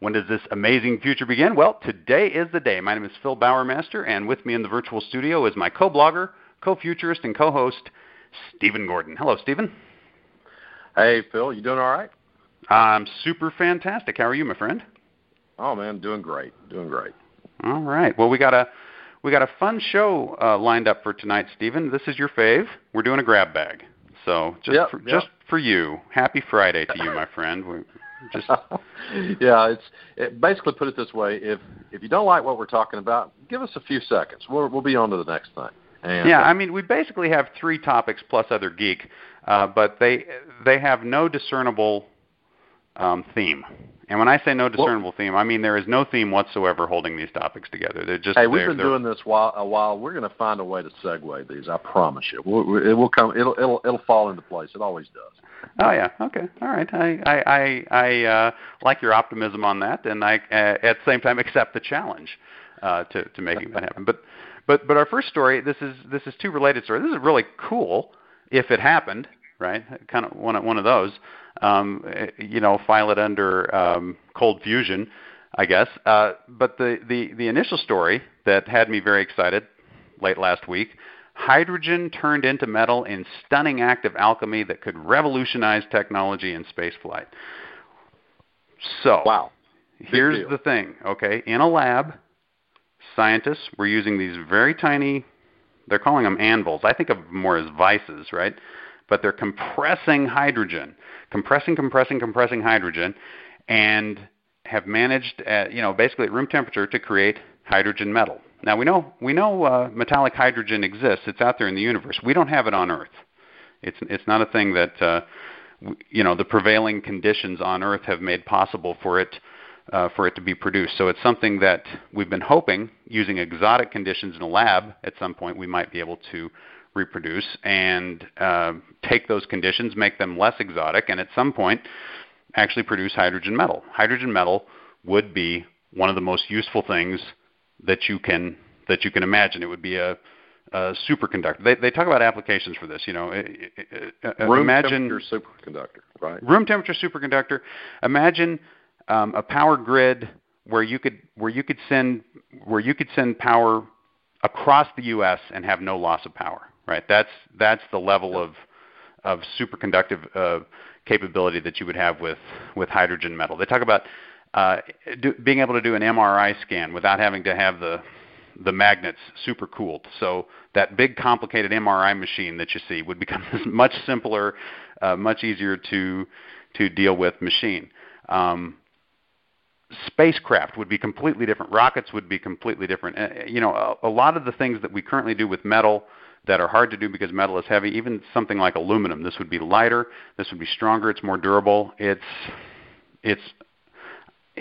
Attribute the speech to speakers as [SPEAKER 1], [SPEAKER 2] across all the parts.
[SPEAKER 1] when does this amazing future begin? Well, today is the day. My name is Phil Bowermaster, and with me in the virtual studio is my co blogger, co futurist, and co host, Stephen Gordon. Hello, Stephen.
[SPEAKER 2] Hey, Phil. You doing all right?
[SPEAKER 1] I'm super fantastic. How are you, my friend?
[SPEAKER 2] Oh man, doing great, doing great.
[SPEAKER 1] All right. Well, we got a we got a fun show uh, lined up for tonight, Stephen. This is your fave. We're doing a grab bag. So just
[SPEAKER 2] yep,
[SPEAKER 1] for,
[SPEAKER 2] yep.
[SPEAKER 1] just for you, happy Friday to you, my friend. We just
[SPEAKER 2] yeah, it's it, basically put it this way: if if you don't like what we're talking about, give us a few seconds. We'll we'll be on to the next thing. And,
[SPEAKER 1] yeah,
[SPEAKER 2] uh,
[SPEAKER 1] I mean, we basically have three topics plus other geek, uh, but they they have no discernible um, theme. And when I say no discernible theme, I mean there is no theme whatsoever holding these topics together. They're just
[SPEAKER 2] hey, we've been doing this while a while. We're going to find a way to segue these. I promise you. We'll, it will come. It'll it'll it'll fall into place. It always does.
[SPEAKER 1] Oh yeah, okay, all right. I I I, I uh, like your optimism on that, and I uh, at the same time accept the challenge uh, to to making that happen. But but but our first story, this is this is two related stories. This is really cool if it happened, right? Kind of one of one of those. Um, you know, file it under um, cold fusion, I guess. Uh, but the, the the initial story that had me very excited late last week hydrogen turned into metal in stunning act of alchemy that could revolutionize technology in spaceflight. So,
[SPEAKER 2] wow.
[SPEAKER 1] here's the thing, okay? In a lab, scientists were using these very tiny, they're calling them anvils. I think of them more as vices, right? But they're compressing hydrogen, compressing, compressing, compressing hydrogen, and have managed, at, you know, basically at room temperature to create hydrogen metal. Now we know we know uh, metallic hydrogen exists. It's out there in the universe. We don't have it on Earth. It's it's not a thing that uh, you know the prevailing conditions on Earth have made possible for it uh, for it to be produced. So it's something that we've been hoping, using exotic conditions in a lab, at some point we might be able to reproduce and uh, take those conditions, make them less exotic, and at some point actually produce hydrogen metal. Hydrogen metal would be one of the most useful things that you can that you can imagine. It would be a, a superconductor. They, they talk about applications for this. You know, uh,
[SPEAKER 2] room
[SPEAKER 1] imagine
[SPEAKER 2] temperature superconductor, right?
[SPEAKER 1] room temperature superconductor. Imagine um, a power grid where you could where you could send where you could send power across the U.S. and have no loss of power. Right. That's that's the level of of superconductive uh, capability that you would have with with hydrogen metal. They talk about uh, do, being able to do an MRI scan without having to have the the magnets super cooled. So that big complicated MRI machine that you see would become this much simpler, uh, much easier to to deal with machine. Um, spacecraft would be completely different. Rockets would be completely different. Uh, you know, a, a lot of the things that we currently do with metal that are hard to do because metal is heavy, even something like aluminum, this would be lighter, this would be stronger, it's more durable. It's it's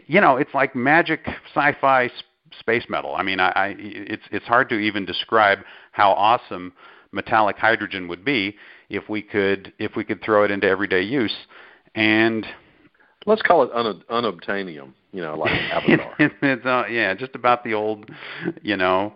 [SPEAKER 1] you know, it's like magic sci-fi sp- space metal. I mean, I, I it's it's hard to even describe how awesome metallic hydrogen would be if we could if we could throw it into everyday use. And
[SPEAKER 2] Let's call it un- unobtainium. You know, like Avatar.
[SPEAKER 1] it's uh, yeah, just about the old, you know,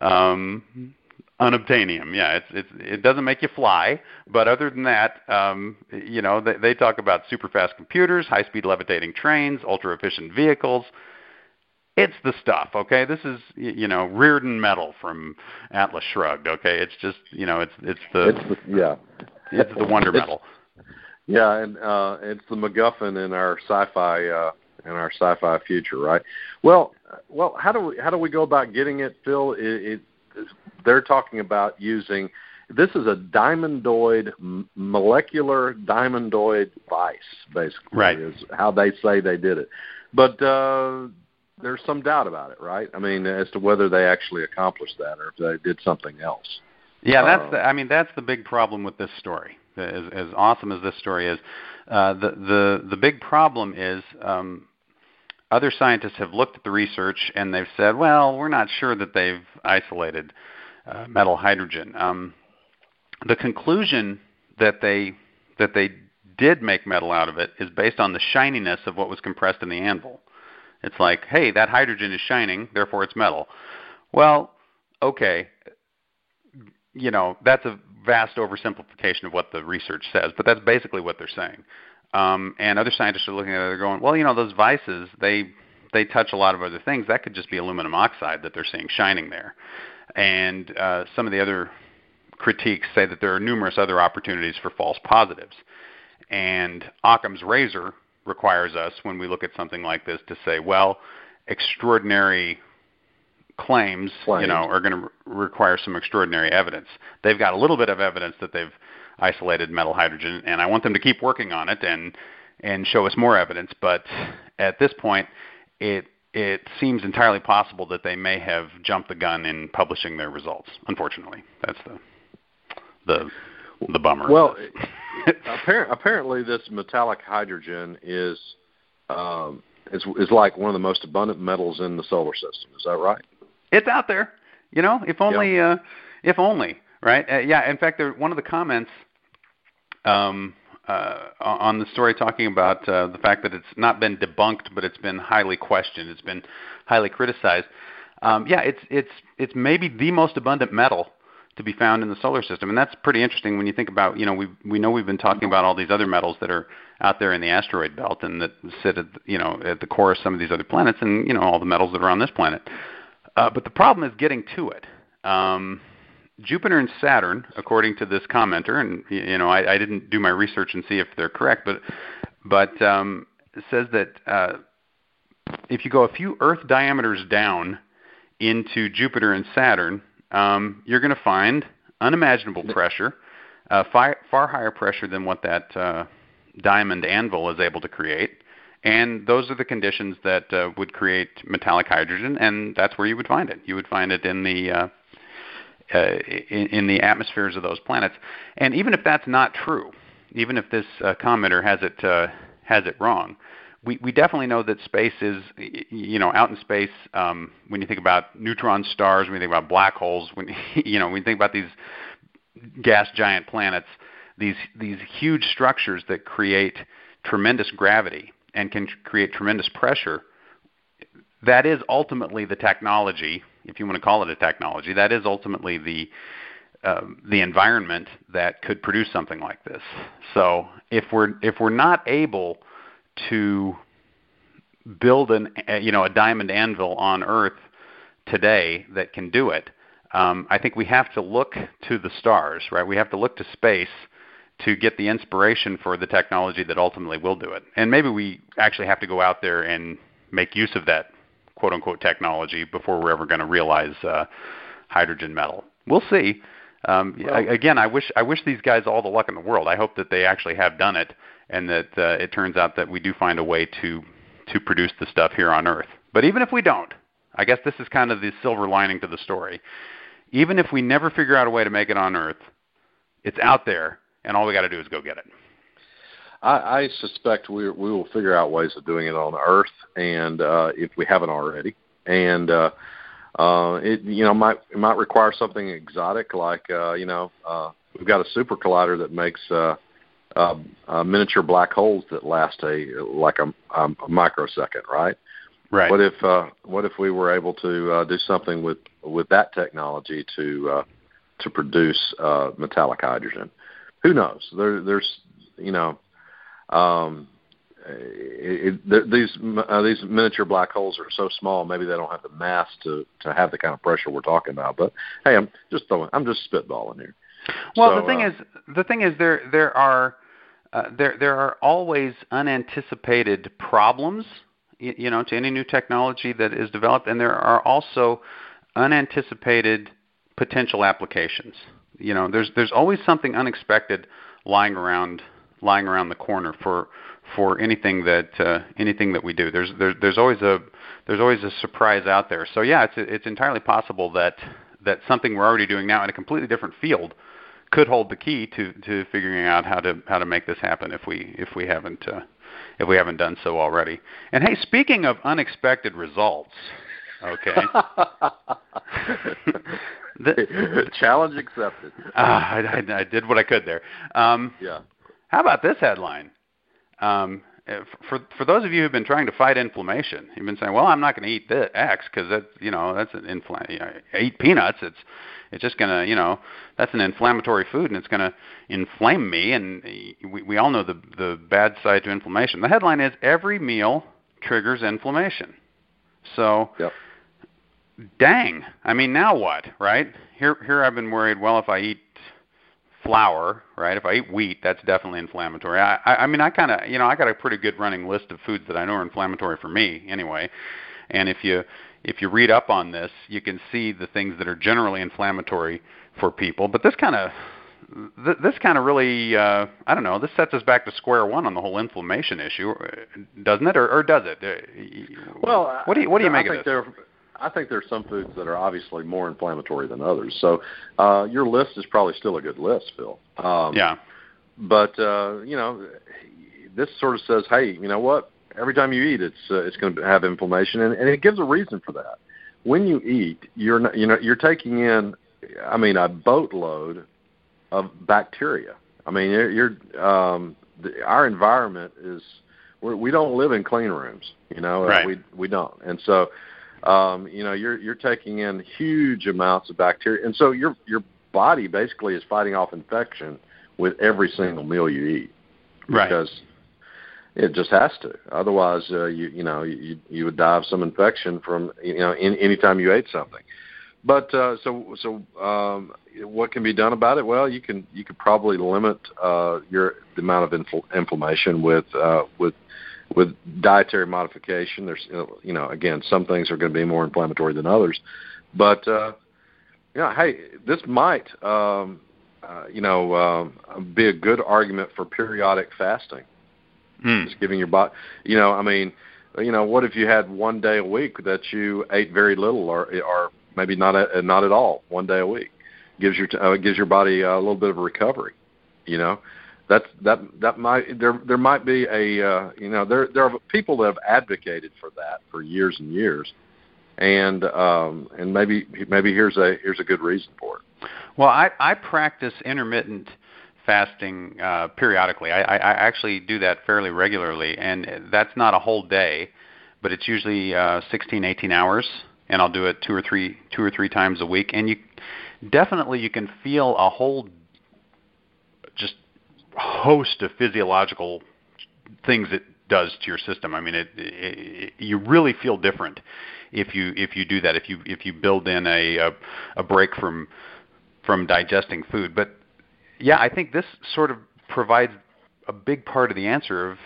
[SPEAKER 1] um, unobtainium. Yeah, it's it's it doesn't make you fly, but other than that, um, you know, they, they talk about super fast computers, high speed levitating trains, ultra efficient vehicles. It's the stuff, okay? This is you know Rearden metal from Atlas Shrugged, okay? It's just you know it's it's the
[SPEAKER 2] it's the, yeah.
[SPEAKER 1] it's the wonder metal.
[SPEAKER 2] Yeah, and uh, it's the MacGuffin in our sci-fi uh, in our sci-fi future, right? Well, well, how do we how do we go about getting it, Phil? It, it, they're talking about using this is a diamondoid m- molecular diamondoid vice, basically,
[SPEAKER 1] Right.
[SPEAKER 2] is how they say they did it. But uh, there's some doubt about it, right? I mean, as to whether they actually accomplished that or if they did something else.
[SPEAKER 1] Yeah, that's
[SPEAKER 2] Uh,
[SPEAKER 1] the, I mean that's the big problem with this story. As, as awesome as this story is, uh, the the the big problem is um, other scientists have looked at the research and they've said, well, we're not sure that they've isolated uh, metal hydrogen. Um, the conclusion that they that they did make metal out of it is based on the shininess of what was compressed in the anvil. It's like, hey, that hydrogen is shining, therefore it's metal. Well, okay, you know that's a vast oversimplification of what the research says, but that's basically what they're saying. Um, and other scientists are looking at it, they're going, well, you know, those vices, they they touch a lot of other things. That could just be aluminum oxide that they're seeing shining there. And uh, some of the other critiques say that there are numerous other opportunities for false positives. And Occam's razor requires us, when we look at something like this, to say, well, extraordinary claims, claims. you know, are going to re- require some extraordinary evidence. They've got a little bit of evidence that they've isolated metal hydrogen, and I want them to keep working on it and and show us more evidence. But at this point, it it seems entirely possible that they may have jumped the gun in publishing their results. Unfortunately, that's the the the bummer.
[SPEAKER 2] Well, apparently, this metallic hydrogen is um, is is like one of the most abundant metals in the solar system. Is that right?
[SPEAKER 1] It's out there. You know, if only yeah. uh, if only right? Uh, yeah. In fact, there, one of the comments um, uh, on the story talking about uh, the fact that it's not been debunked, but it's been highly questioned. It's been highly criticized. Um, yeah, it's it's it's maybe the most abundant metal to be found in the solar system, and that's pretty interesting when you think about you know we we know we've been talking about all these other metals that are out there in the asteroid belt and that sit at you know at the core of some of these other planets, and you know all the metals that are on this planet. Uh, but the problem is getting to it. Um, Jupiter and Saturn, according to this commenter, and you know I, I didn't do my research and see if they're correct, but but um, says that uh, if you go a few Earth diameters down into Jupiter and Saturn, um, you're going to find unimaginable pressure, uh, far, far higher pressure than what that uh, diamond anvil is able to create. And those are the conditions that uh, would create metallic hydrogen, and that's where you would find it. You would find it in the uh, uh, in, in the atmospheres of those planets. And even if that's not true, even if this uh, commenter has it uh, has it wrong, we, we definitely know that space is, you know, out in space. Um, when you think about neutron stars, when you think about black holes, when you know, when you think about these gas giant planets, these these huge structures that create tremendous gravity and can create tremendous pressure. That is ultimately the technology, if you want to call it a technology. That is ultimately the uh, the environment that could produce something like this. So if we're if we're not able to build an you know a diamond anvil on Earth today that can do it, um, I think we have to look to the stars, right? We have to look to space to get the inspiration for the technology that ultimately will do it. And maybe we actually have to go out there and make use of that quote unquote technology before we're ever going to realize uh, hydrogen metal. We'll see. Um, well, again, I wish I wish these guys all the luck in the world. I hope that they actually have done it and that uh, it turns out that we do find a way to to produce the stuff here on Earth. But even if we don't, I guess this is kind of the silver lining to the story. Even if we never figure out a way to make it on Earth, it's out there, and all we got to do is go get it.
[SPEAKER 2] I, I suspect we we will figure out ways of doing it on Earth, and uh, if we haven't already, and uh, uh, it you know might it might require something exotic like uh, you know uh, we've got a super collider that makes uh, uh, uh, miniature black holes that last a like a, um, a microsecond, right?
[SPEAKER 1] Right.
[SPEAKER 2] What if uh, what if we were able to uh, do something with with that technology to uh, to produce uh, metallic hydrogen? Who knows? There, there's you know, um, it, it, these uh, these miniature black holes are so small. Maybe they don't have the mass to to have the kind of pressure we're talking about. But hey, I'm just throwing. I'm just spitballing here.
[SPEAKER 1] Well,
[SPEAKER 2] so,
[SPEAKER 1] the thing
[SPEAKER 2] uh,
[SPEAKER 1] is, the thing is, there there are uh, there there are always unanticipated problems, you, you know, to any new technology that is developed, and there are also unanticipated potential applications. You know, there's there's always something unexpected lying around lying around the corner for for anything that uh, anything that we do. There's there's there's always a there's always a surprise out there. So yeah, it's it's entirely possible that that something we're already doing now in a completely different field could hold the key to to figuring out how to how to make this happen if we if we haven't uh, if we haven't done so already. And hey, speaking of unexpected results, okay.
[SPEAKER 2] the, Challenge accepted.
[SPEAKER 1] Uh, I, I, I, did what I could there. Um,
[SPEAKER 2] yeah.
[SPEAKER 1] How about this headline? Um, for for those of you who've been trying to fight inflammation, you've been saying, "Well, I'm not going to eat this X because that's you know that's an infl- you know, eat peanuts. It's it's just going to you know that's an inflammatory food and it's going to inflame me." And we we all know the the bad side to inflammation. The headline is every meal triggers inflammation. So,
[SPEAKER 2] yep.
[SPEAKER 1] dang. I mean, now what, right? Here here I've been worried. Well, if I eat flour, right? If I eat wheat, that's definitely inflammatory. I, I, I mean, I kind of, you know, I got a pretty good running list of foods that I know are inflammatory for me, anyway. And if you if you read up on this, you can see the things that are generally inflammatory for people. But this kind of th- this kind of really, uh, I don't know, this sets us back to square one on the whole inflammation issue, doesn't it, or, or does it?
[SPEAKER 2] Uh, well,
[SPEAKER 1] what do you what do you
[SPEAKER 2] I
[SPEAKER 1] make
[SPEAKER 2] think
[SPEAKER 1] of this?
[SPEAKER 2] There, I think there are some foods that are obviously more inflammatory than others. So uh, your list is probably still a good list, Phil. Um,
[SPEAKER 1] yeah.
[SPEAKER 2] But uh, you know, this sort of says, hey, you know what? Every time you eat, it's uh, it's going to have inflammation, and, and it gives a reason for that. When you eat, you're not, you know you're taking in, I mean, a boatload of bacteria. I mean, you're, you're um, the, our environment is we're, we don't live in clean rooms, you know,
[SPEAKER 1] right.
[SPEAKER 2] we we don't, and so um, you know you're you're taking in huge amounts of bacteria, and so your your body basically is fighting off infection with every single meal you eat
[SPEAKER 1] right.
[SPEAKER 2] because it just has to. Otherwise, uh, you you know you you would die of some infection from you know in, anytime you ate something. But uh, so so um, what can be done about it? Well, you can you could probably limit uh, your the amount of infl- inflammation with uh, with with dietary modification. There's you know again some things are going to be more inflammatory than others, but uh, you know hey, this might um, uh, you know uh, be a good argument for periodic fasting.
[SPEAKER 1] Hmm.
[SPEAKER 2] Just giving your body, you know, I mean, you know, what if you had one day a week that you ate very little or or maybe not a, not at all one day a week gives your uh, gives your body a little bit of a recovery you know that's that that might there there might be a uh, you know there there are people that have advocated for that for years and years. And um and maybe maybe here's a here's a good reason for it.
[SPEAKER 1] Well i i practice intermittent fasting uh periodically. I i actually do that fairly regularly and that's not a whole day but it's usually uh 16 18 hours and I'll do it two or three two or three times a week. And you definitely you can feel a whole host of physiological things it does to your system. I mean, it, it, you really feel different if you if you do that. If you if you build in a a, a break from from digesting food. But yeah, I think this sort of provides a big part of the answer of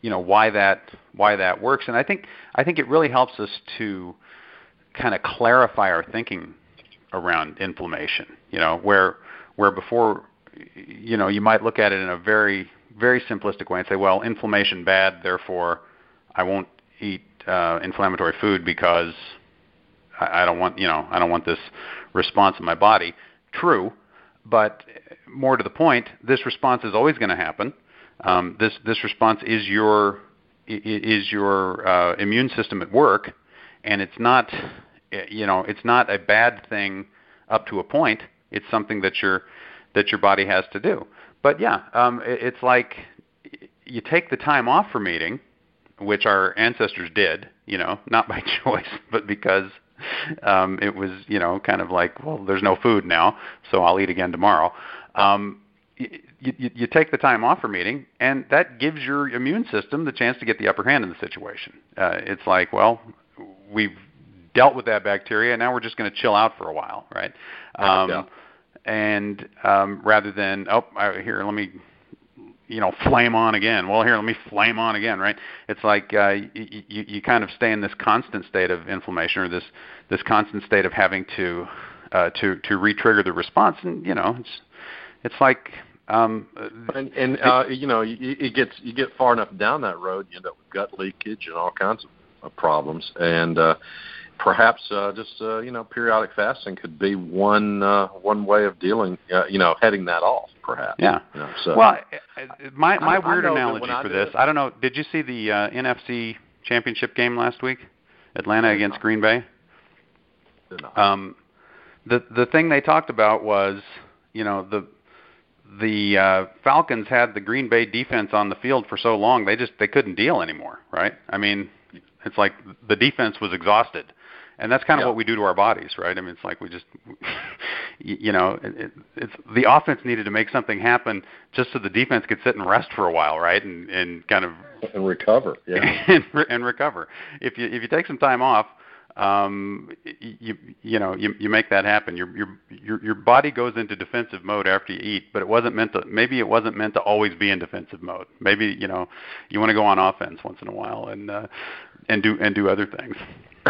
[SPEAKER 1] you know why that why that works. And I think I think it really helps us to kind of clarify our thinking around inflammation. You know, where where before, you know, you might look at it in a very very simplistic way and say, well, inflammation bad, therefore I won't eat uh, inflammatory food because I, I don't want you know I don't want this response in my body. True, but more to the point, this response is always going to happen. Um, this this response is your is your uh, immune system at work, and it's not you know it's not a bad thing up to a point. It's something that your that your body has to do. But yeah, um, it, it's like you take the time off from eating, which our ancestors did. You know, not by choice, but because um, it was you know kind of like well, there's no food now, so I'll eat again tomorrow. Um, you, you, you take the time off from eating, and that gives your immune system the chance to get the upper hand in the situation. Uh, it's like, well, we've dealt with that bacteria. Now we're just going to chill out for a while, right? Um,
[SPEAKER 2] yeah.
[SPEAKER 1] And um, rather than oh, I, here, let me, you know, flame on again. Well, here, let me flame on again, right? It's like uh, you, you, you kind of stay in this constant state of inflammation or this this constant state of having to uh, to to re-trigger the response, and you know, it's it's like um,
[SPEAKER 2] and and uh, you know, it gets you get far enough down that road, you end up with gut leakage and all kinds of problems. And uh, perhaps uh, just uh, you know periodic fasting could be one uh, one way of dealing uh, you know heading that off perhaps
[SPEAKER 1] yeah
[SPEAKER 2] you know, so.
[SPEAKER 1] well my my
[SPEAKER 2] I,
[SPEAKER 1] weird
[SPEAKER 2] I
[SPEAKER 1] analogy for this I don't know did you see the uh, NFC championship game last week Atlanta against
[SPEAKER 2] not.
[SPEAKER 1] Green Bay um the the thing they talked about was, you know, the the uh, Falcons had the Green Bay defense on the field for so long they just they couldn't deal anymore, right? I mean, it's like the defense was exhausted, and that's kind of what we do to our bodies, right? I mean, it's like we just, you know, it, it, it's the offense needed to make something happen just so the defense could sit and rest for a while, right? And and kind of
[SPEAKER 2] and recover. Yeah.
[SPEAKER 1] and, re- and recover. If you if you take some time off, um, you you know you you make that happen. Your your your your body goes into defensive mode after you eat, but it wasn't meant to. Maybe it wasn't meant to always be in defensive mode. Maybe you know you want to go on offense once in a while and uh, and do and do other things.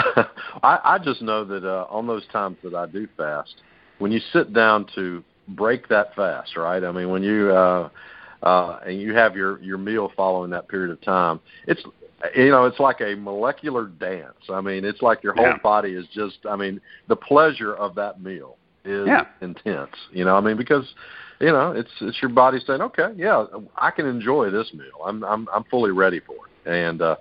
[SPEAKER 2] I, I just know that uh, on those times that I do fast, when you sit down to break that fast, right? I mean, when you uh, uh, and you have your your meal following that period of time, it's you know it's like a molecular dance. I mean, it's like your whole
[SPEAKER 1] Yeah.
[SPEAKER 2] body is just. I mean, the pleasure of that meal is
[SPEAKER 1] Yeah.
[SPEAKER 2] intense. You know, I mean, because you know it's it's your body saying, okay, yeah, I can enjoy this meal. I'm I'm I'm fully ready for it, and. uh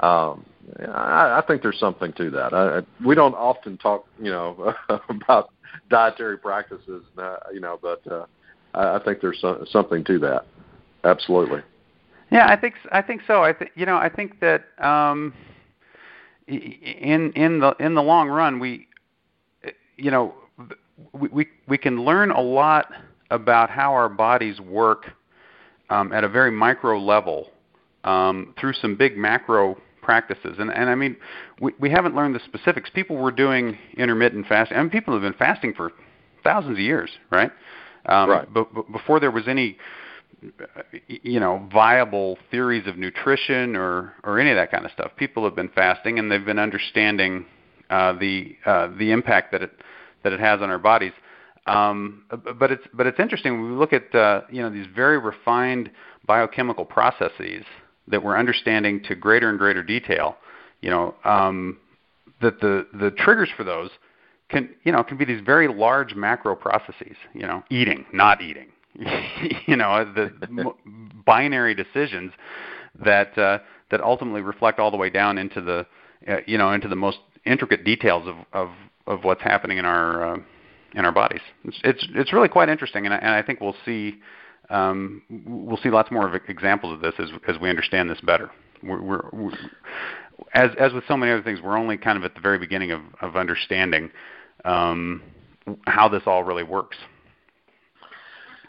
[SPEAKER 2] um, I, I think there's something to that. I, we don't often talk, you know, about dietary practices, uh, you know, but uh, I, I think there's some, something to that. Absolutely.
[SPEAKER 1] Yeah, I think I think so. I think you know I think that um, in in the in the long run we you know we we, we can learn a lot about how our bodies work um, at a very micro level um, through some big macro practices. And and I mean we we haven't learned the specifics. People were doing intermittent fasting. I mean people have been fasting for thousands of years, right? Um,
[SPEAKER 2] Right.
[SPEAKER 1] But, but before there was any you know viable theories of nutrition or or any of that kind of stuff. People have been fasting and they've been understanding uh, the uh, the impact that it that it has on our bodies. Um, but it's but it's interesting when we look at uh, you know these very refined biochemical processes that we're understanding to greater and greater detail. You know um, that the the triggers for those can you know can be these very large macro processes. You know, eating, not eating. you know, the binary decisions that uh, that ultimately reflect all the way down into the uh, you know into the most intricate details of of, of what's happening in our uh, in our bodies. It's it's, it's really quite interesting, and I, and I think we'll see um, we'll see lots more of examples of this as as we understand this better. We're, we're, we're as as with so many other things, we're only kind of at the very beginning of of understanding um, how this all really works.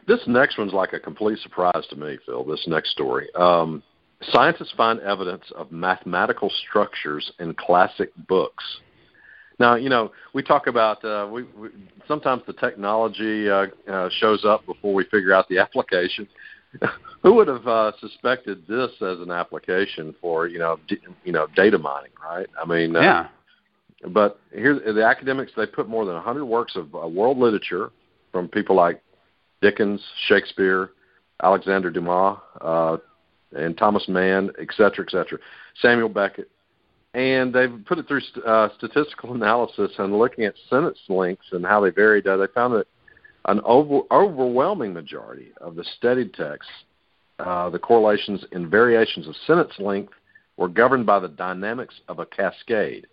[SPEAKER 2] This next one's like a complete surprise to me, Phil. This next story. Um, scientists find evidence of mathematical structures in classic books. Now, you know, we talk about uh, we, we sometimes the technology uh, uh, shows up before we figure out the application. Who would have uh, suspected this as an application for you know d- you know data mining, right? I mean, uh,
[SPEAKER 1] Yeah.
[SPEAKER 2] but here the academics they put more than 100 works of uh, world literature from people like Dickens, Shakespeare, Alexander Dumas, uh, and Thomas Mann, et cetera, et cetera, Samuel Beckett, and they've put it through st- uh, statistical analysis and looking at sentence lengths and how they varied. Uh, they found that an over- overwhelming majority of the studied texts, uh, the correlations and variations of sentence length, were governed by the dynamics of a cascade.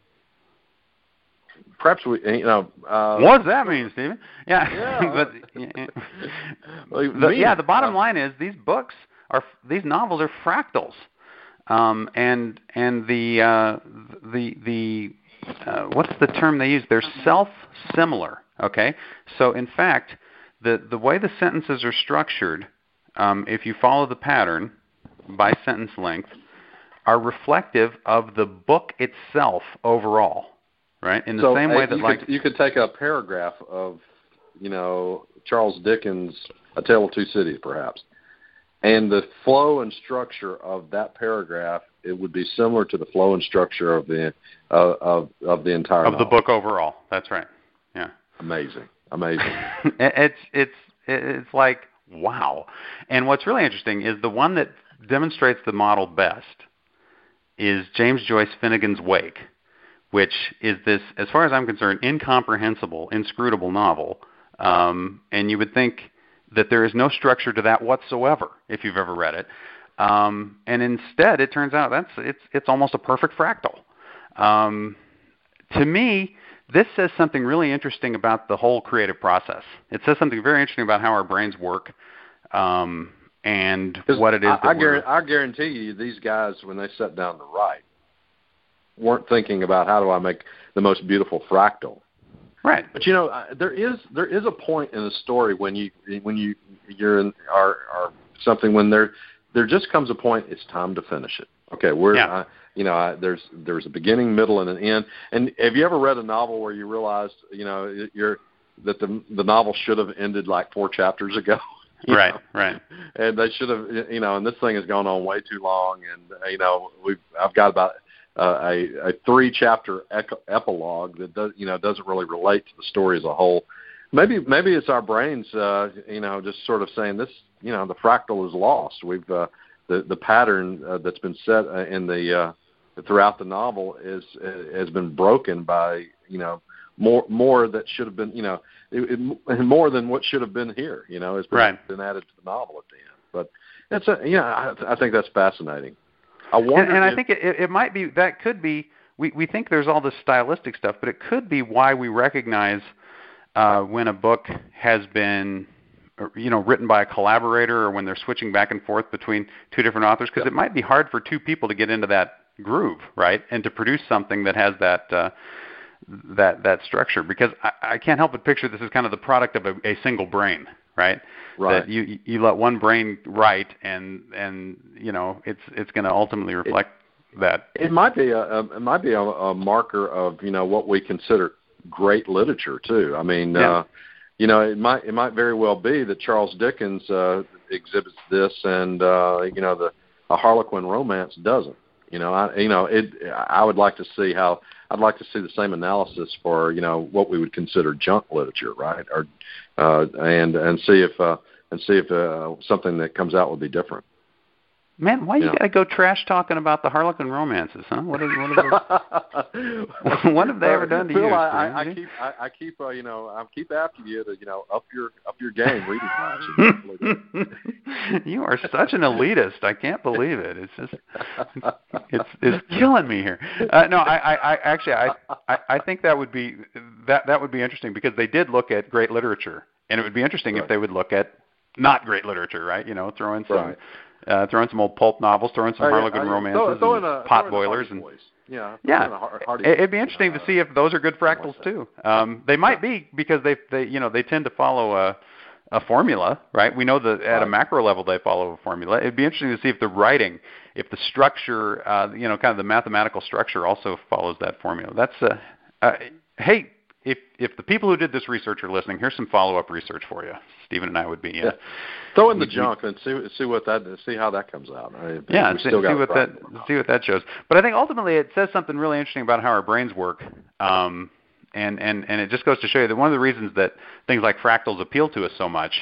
[SPEAKER 2] Perhaps we, you know, uh,
[SPEAKER 1] what does that mean, Stephen? Yeah,
[SPEAKER 2] Yeah.
[SPEAKER 1] but
[SPEAKER 2] Well,
[SPEAKER 1] the,
[SPEAKER 2] me-
[SPEAKER 1] yeah, the bottom
[SPEAKER 2] uh,
[SPEAKER 1] line is these books are these novels are fractals, um, and and the uh, the the uh, what's the term they use? They're self-similar. Okay, so in fact, the the way the sentences are structured, um, if you follow the pattern by sentence length, are reflective of the book itself overall. Right, in the
[SPEAKER 2] so,
[SPEAKER 1] same way that
[SPEAKER 2] you
[SPEAKER 1] like
[SPEAKER 2] could, you could take a paragraph of, you know, Charles Dickens' A Tale of Two Cities, perhaps, and the flow and structure of that paragraph it would be similar to the flow and structure of the uh, of of the entire
[SPEAKER 1] of the book overall. That's right. Yeah.
[SPEAKER 2] Amazing, amazing.
[SPEAKER 1] it's it's it's like wow. And what's really interesting is the one that demonstrates the model best is James Joyce Finnegans Wake, which is this, as far as I'm concerned, incomprehensible, inscrutable novel. Um, and you would think that there is no structure to that whatsoever if you've ever read it. Um, and instead, it turns out that's it's it's almost a perfect fractal. Um, to me, this says something really interesting about the whole creative process. It says something very interesting about how our brains work. Um, and what it is. I,
[SPEAKER 2] I, guarantee, I guarantee you, these guys, when they sat down to write, weren't thinking about how do I make the most beautiful fractal.
[SPEAKER 1] Right.
[SPEAKER 2] But you know, there is there is a point in the story when you when you you're in our or something when there there just comes a point it's time to finish it. Okay, we're
[SPEAKER 1] yeah.
[SPEAKER 2] uh, you know I, there's there's a beginning, middle, and an end. And have you ever read a novel where you realized you know you're that the the novel should have ended like four chapters ago?
[SPEAKER 1] right,
[SPEAKER 2] know?
[SPEAKER 1] right.
[SPEAKER 2] And they should have, you know, and this thing has gone on way too long. And uh, you know, we've I've got about uh, a, a three chapter epilogue that does, you know, doesn't really relate to the story as a whole. Maybe maybe it's our brains, uh, you know, just sort of saying this, you know, the fractal is lost. We've uh, the the pattern uh, that's been set uh, in the uh, throughout the novel is uh, has been broken by you know more more that should have been you know it, it, more than what should have been here you know has been,
[SPEAKER 1] right.
[SPEAKER 2] been added to the novel at the end but that's a yeah I, I think that's fascinating I wonder
[SPEAKER 1] and, and
[SPEAKER 2] if,
[SPEAKER 1] I think it, it might be that could be we we think there's all this stylistic stuff but it could be why we recognize uh, when a book has been you know written by a collaborator or when they're switching back and forth between two different authors because
[SPEAKER 2] yeah.
[SPEAKER 1] it might be hard for two people to get into that groove right and to produce something that has that uh, that that structure because I, I can't help but picture this as kind of the product of a, a single brain, right?
[SPEAKER 2] Right.
[SPEAKER 1] That you you let one brain write and and you know it's it's going to ultimately reflect
[SPEAKER 2] it,
[SPEAKER 1] that.
[SPEAKER 2] It might be a, a it might be a, a marker of you know what we consider great literature too. I mean,
[SPEAKER 1] yeah.
[SPEAKER 2] uh, you know, it might it might very well be that Charles Dickens uh, exhibits this, and uh, you know the a Harlequin romance doesn't. You know, I you know it. I would like to see how I'd like to see the same analysis for you know what we would consider junk literature, right? Or uh, and and see if uh, and see if uh, something that comes out would be different.
[SPEAKER 1] Man, why you,
[SPEAKER 2] you
[SPEAKER 1] gotta go trash talking about the Harlequin romances, huh? What, is, what, have, they, what have they ever done to
[SPEAKER 2] Phil,
[SPEAKER 1] you?
[SPEAKER 2] I, I, I keep, I, I keep, uh, you know, I keep after you to, you know, up your, up your game reading wise.
[SPEAKER 1] you are such an elitist. I can't believe it. It's just, it's, it's killing me here. Uh, no, I, I, I actually, I, I, I think that would be that that would be interesting because they did look at great literature, and it would be interesting
[SPEAKER 2] right.
[SPEAKER 1] if they would look at not great literature, right? You know, throw in some.
[SPEAKER 2] Right
[SPEAKER 1] uh, throwing some old pulp novels, throwing some
[SPEAKER 2] uh,
[SPEAKER 1] Harlequin
[SPEAKER 2] uh,
[SPEAKER 1] romances,
[SPEAKER 2] throw, throw
[SPEAKER 1] and
[SPEAKER 2] a,
[SPEAKER 1] pot boilers, and
[SPEAKER 2] boys. yeah,
[SPEAKER 1] yeah. It'd be interesting
[SPEAKER 2] uh,
[SPEAKER 1] to see if those are good fractals too. Um, they might be because they they you know they tend to follow a a formula, right? We know that at a macro level they follow a formula. It'd be interesting to see if the writing, if the structure, uh, you know, kind of the mathematical structure also follows that formula. That's uh, uh hey, if if the people who did this research are listening, here's some follow up research for you. Stephen and I would be. Uh,
[SPEAKER 2] yeah. Throw in the
[SPEAKER 1] we,
[SPEAKER 2] junk and see see what that see how that comes out. I,
[SPEAKER 1] yeah, see, see what that see what that shows. But I think ultimately it says something really interesting about how our brains work. Um, and and and it just goes to show you that one of the reasons that things like fractals appeal to us so much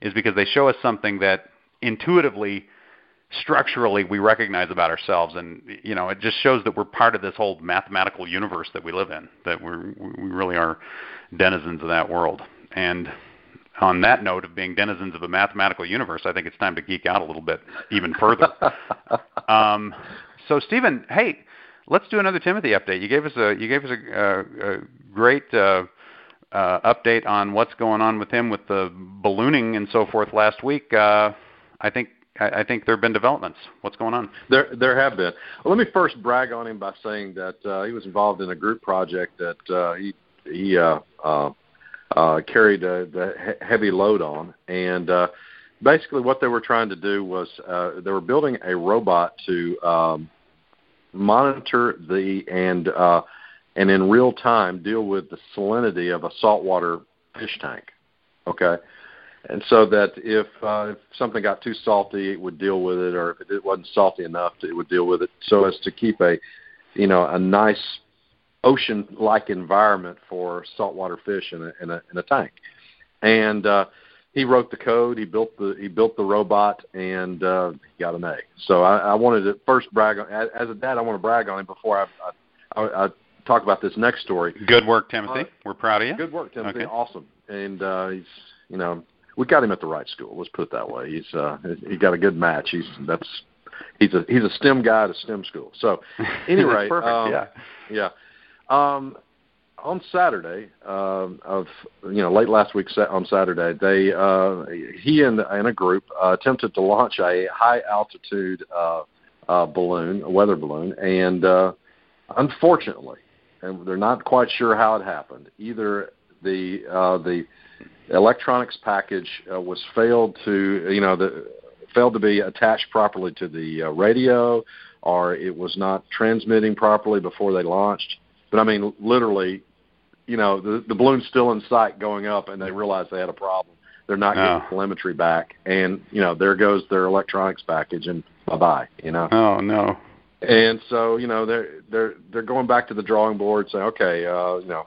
[SPEAKER 1] is because they show us something that intuitively structurally we recognize about ourselves. And you know it just shows that we're part of this whole mathematical universe that we live in that we're we really are denizens of that world. And on that note of being denizens of a mathematical universe i think it's time to geek out a little bit even further. Um, so stephen hey let's do another timothy update. You gave us a you gave us a, a, a great uh, uh, update on what's going on with him with the ballooning and so forth last week. Uh, i think I, I think there have been developments. What's going on?
[SPEAKER 2] There, there have been. Well, let me first brag on him by saying that uh, he was involved in a group project that uh, he he uh, uh, uh, carried uh, the he- heavy load on, and uh, basically what they were trying to do was uh, they were building a robot to um, monitor the and uh, and in real time deal with the salinity of a saltwater fish tank. Okay and so that if uh, if something got too salty, it would deal with it, or if it wasn't salty enough, it would deal with it, so as to keep a, you know, a nice ocean-like environment for saltwater fish in a in a, in a tank. And uh, he wrote the code. He built the he built the robot, and uh, he got an A. So I, I wanted to first brag on as, as a dad. I want to brag on him before I, I, I, I talk about this next story.
[SPEAKER 1] Good work, Timothy. Uh, We're proud of you.
[SPEAKER 2] Good work, Timothy.
[SPEAKER 1] Okay.
[SPEAKER 2] Awesome. And uh, he's you know we got him at the right school. Let's put it that way. He's uh, he got a good match. He's that's he's a he's a STEM guy at a STEM school. So, anyway,
[SPEAKER 1] perfect.
[SPEAKER 2] um,
[SPEAKER 1] yeah,
[SPEAKER 2] yeah. Um, on Saturday uh, of you know late last week on Saturday, they uh, he and, and a group uh, attempted to launch a high altitude uh, uh, balloon, a weather balloon, and uh, unfortunately, and they're not quite sure how it happened. Either the uh, the electronics package uh, was failed to you know the failed to be attached properly to the uh, radio, or it was not transmitting properly before they launched. But I mean, literally, you know, the the balloon's still in sight going up, and they realized they had a problem. They're not getting telemetry back, and you know, there goes their electronics package, and bye bye. You know.
[SPEAKER 1] Oh no.
[SPEAKER 2] And so you know they're they're they're going back to the drawing board, saying, okay, uh, you know,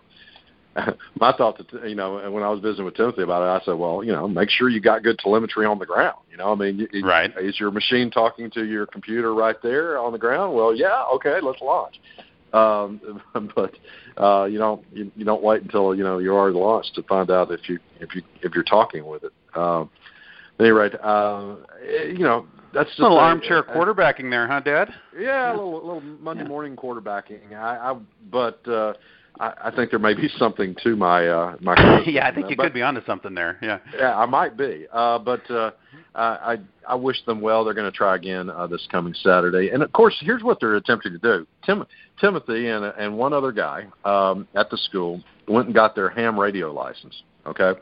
[SPEAKER 2] my thought that you know when I was visiting with Timothy about it, I said, well, you know, make sure you got good telemetry on the ground. You know, I mean,
[SPEAKER 1] right?
[SPEAKER 2] Is your machine talking to your computer right there on the ground? Well, yeah, okay, let's launch. Um, but uh, you don't you, you don't wait until you know you're already launched to find out if you if you if you're talking with it. Um, anyway, uh, you know that's just
[SPEAKER 1] a little a, armchair a, quarterbacking there, huh, Dad?
[SPEAKER 2] Yeah, a little, little Monday yeah. morning quarterbacking. I, I but uh, I, I think there may be something to my uh, my.
[SPEAKER 1] yeah, I think you but, could be onto something there. Yeah.
[SPEAKER 2] Yeah, I might be. Uh, but uh, I I wish them well. They're going to try again uh, this coming Saturday. And of course, here's what they're attempting to do. Tim Timothy and and one other guy um, at the school went and got their ham radio license. Okay.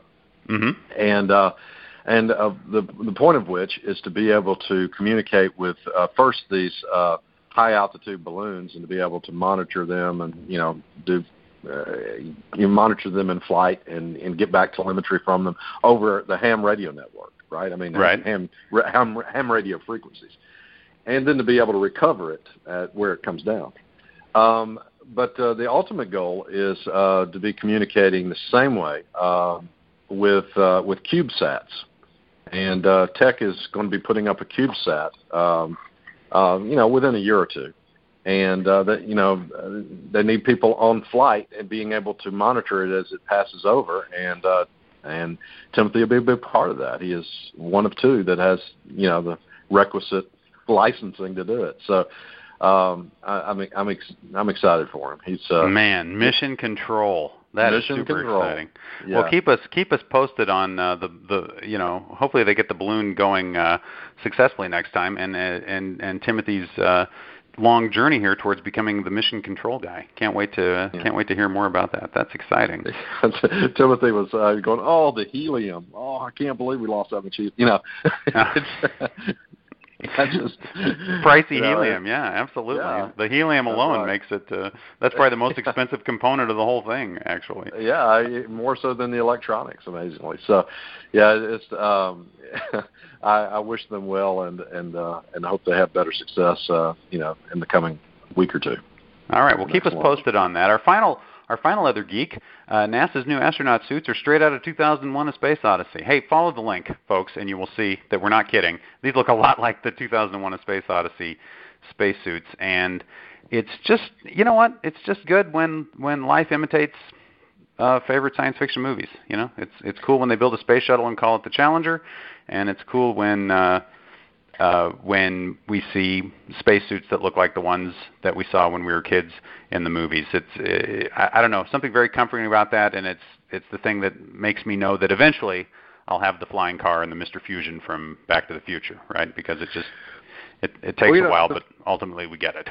[SPEAKER 1] Mm-hmm.
[SPEAKER 2] And uh, and uh, the the point of which is to be able to communicate with uh, first these uh, high altitude balloons and to be able to monitor them and you know do you monitor them in flight and, and get back telemetry from them over the ham radio network, right? I mean,
[SPEAKER 1] right.
[SPEAKER 2] ham, ham, ham radio frequencies. And then to be able to recover it at where it comes down. Um, but uh, the ultimate goal is uh, to be communicating the same way uh, with uh, with CubeSats, and uh, Tech is going to be putting up a CubeSat, um, uh, you know, within a year or two and uh, that you know uh, they need people on flight and being able to monitor it as it passes over and uh, and Timothy will be a big part of that. He is one of two that has you know the requisite licensing to do it. So um, I, I'm I'm ex- I'm excited for him. He's uh,
[SPEAKER 1] man mission control. That
[SPEAKER 2] mission
[SPEAKER 1] is super
[SPEAKER 2] control.
[SPEAKER 1] exciting.
[SPEAKER 2] Yeah.
[SPEAKER 1] Well, keep us keep us posted on uh, the the you know hopefully they get the balloon going uh, successfully next time and uh, and and Timothy's uh, long journey here towards becoming the mission control guy. Can't wait to yeah. can't wait to hear more about that. That's exciting.
[SPEAKER 2] Timothy was uh, going, "Oh, the helium! Oh, I can't believe we lost that much." You know,
[SPEAKER 1] That's just pricey you know, helium. Yeah, absolutely. Yeah, the helium alone makes it. Uh, that's probably the most expensive component of the whole thing, actually.
[SPEAKER 2] Yeah, I, more so than the electronics, amazingly. So, yeah, it's. Um, I, I wish them well, and and uh, and hope they have better success. Uh, you know, in the coming week or two.
[SPEAKER 1] All right. Well, keep us posted on that. Our final our final other geek, uh, NASA's new astronaut suits are straight out of 2001: A Space Odyssey. Hey, follow the link, folks, and you will see that we're not kidding. These look a lot like the 2001: A Space Odyssey spacesuits, and it's just you know what? It's just good when when life imitates uh, favorite science fiction movies. You know, it's it's cool when they build a space shuttle and call it the Challenger, and it's cool when uh, uh, when we see spacesuits that look like the ones that we saw when we were kids in the movies. It's uh, I, I don't know something very comforting about that, and it's it's the thing that makes me know that eventually I'll have the flying car and the Mr. Fusion from Back to the Future, right? Because it just it, it takes well, a know, while, but ultimately we get it.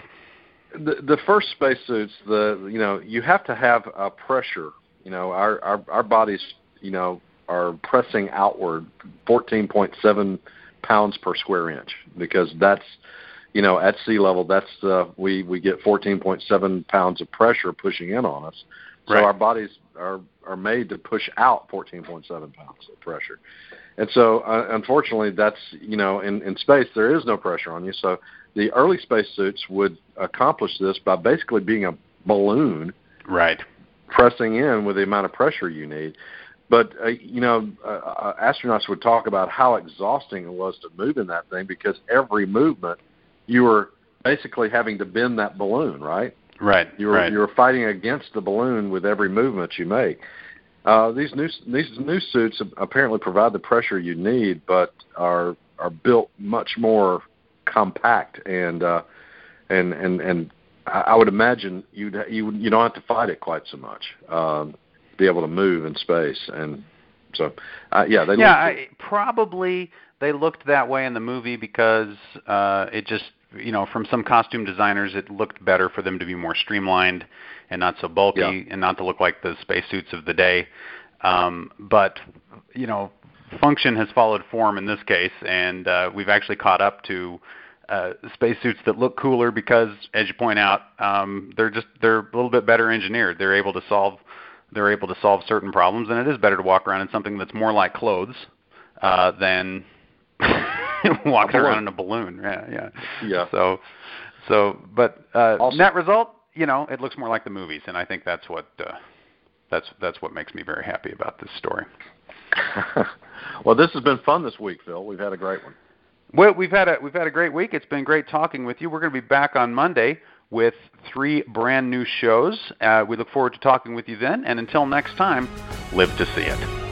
[SPEAKER 2] The the first spacesuits, the you know you have to have a pressure. You know our our our bodies you know are pressing outward 14.7 pounds per square inch because that's you know at sea level that's uh, we we get 14.7 pounds of pressure pushing in on us. So
[SPEAKER 1] right.
[SPEAKER 2] our bodies are are made to push out 14.7 pounds of pressure. And so uh, unfortunately that's you know in in space there is no pressure on you. So the early spacesuits would accomplish this by basically being a balloon
[SPEAKER 1] right.
[SPEAKER 2] pressing in with the amount of pressure you need but uh, you know, uh, uh, astronauts would talk about how exhausting it was to move in that thing because every movement you were basically having to bend that balloon, right?
[SPEAKER 1] Right.
[SPEAKER 2] You were
[SPEAKER 1] right.
[SPEAKER 2] you were fighting against the balloon with every movement you make. Uh, these new these new suits apparently provide the pressure you need, but are are built much more compact and uh, and and and I, I would imagine you'd you you don't have to fight it quite so much. Um, be able to move in space, and so uh, yeah, they
[SPEAKER 1] yeah, I, probably they looked that way in the movie because uh, it just you know from some costume designers it looked better for them to be more streamlined and not so bulky
[SPEAKER 2] yeah.
[SPEAKER 1] and not to look like the spacesuits of the day. Um, but you know, function has followed form in this case, and uh, we've actually caught up to uh, spacesuits that look cooler because, as you point out, um, they're just they're a little bit better engineered. They're able to solve they're able to solve certain problems, and it is better to walk around in something that's more like clothes uh, than walking around in a balloon. Yeah, yeah.
[SPEAKER 2] Yeah.
[SPEAKER 1] So, so, but uh,
[SPEAKER 2] Also-
[SPEAKER 1] net result, you know, it looks more like the movies, and I think that's what uh, that's that's what makes me very happy about this story.
[SPEAKER 2] well, this has been fun this week, Phil. We've had a great one.
[SPEAKER 1] Well, we've had a we've had a great week. It's been great talking with you. We're going to be back on Monday with three brand new shows. Uh, we look forward to talking with you then. And until next time, live to see it.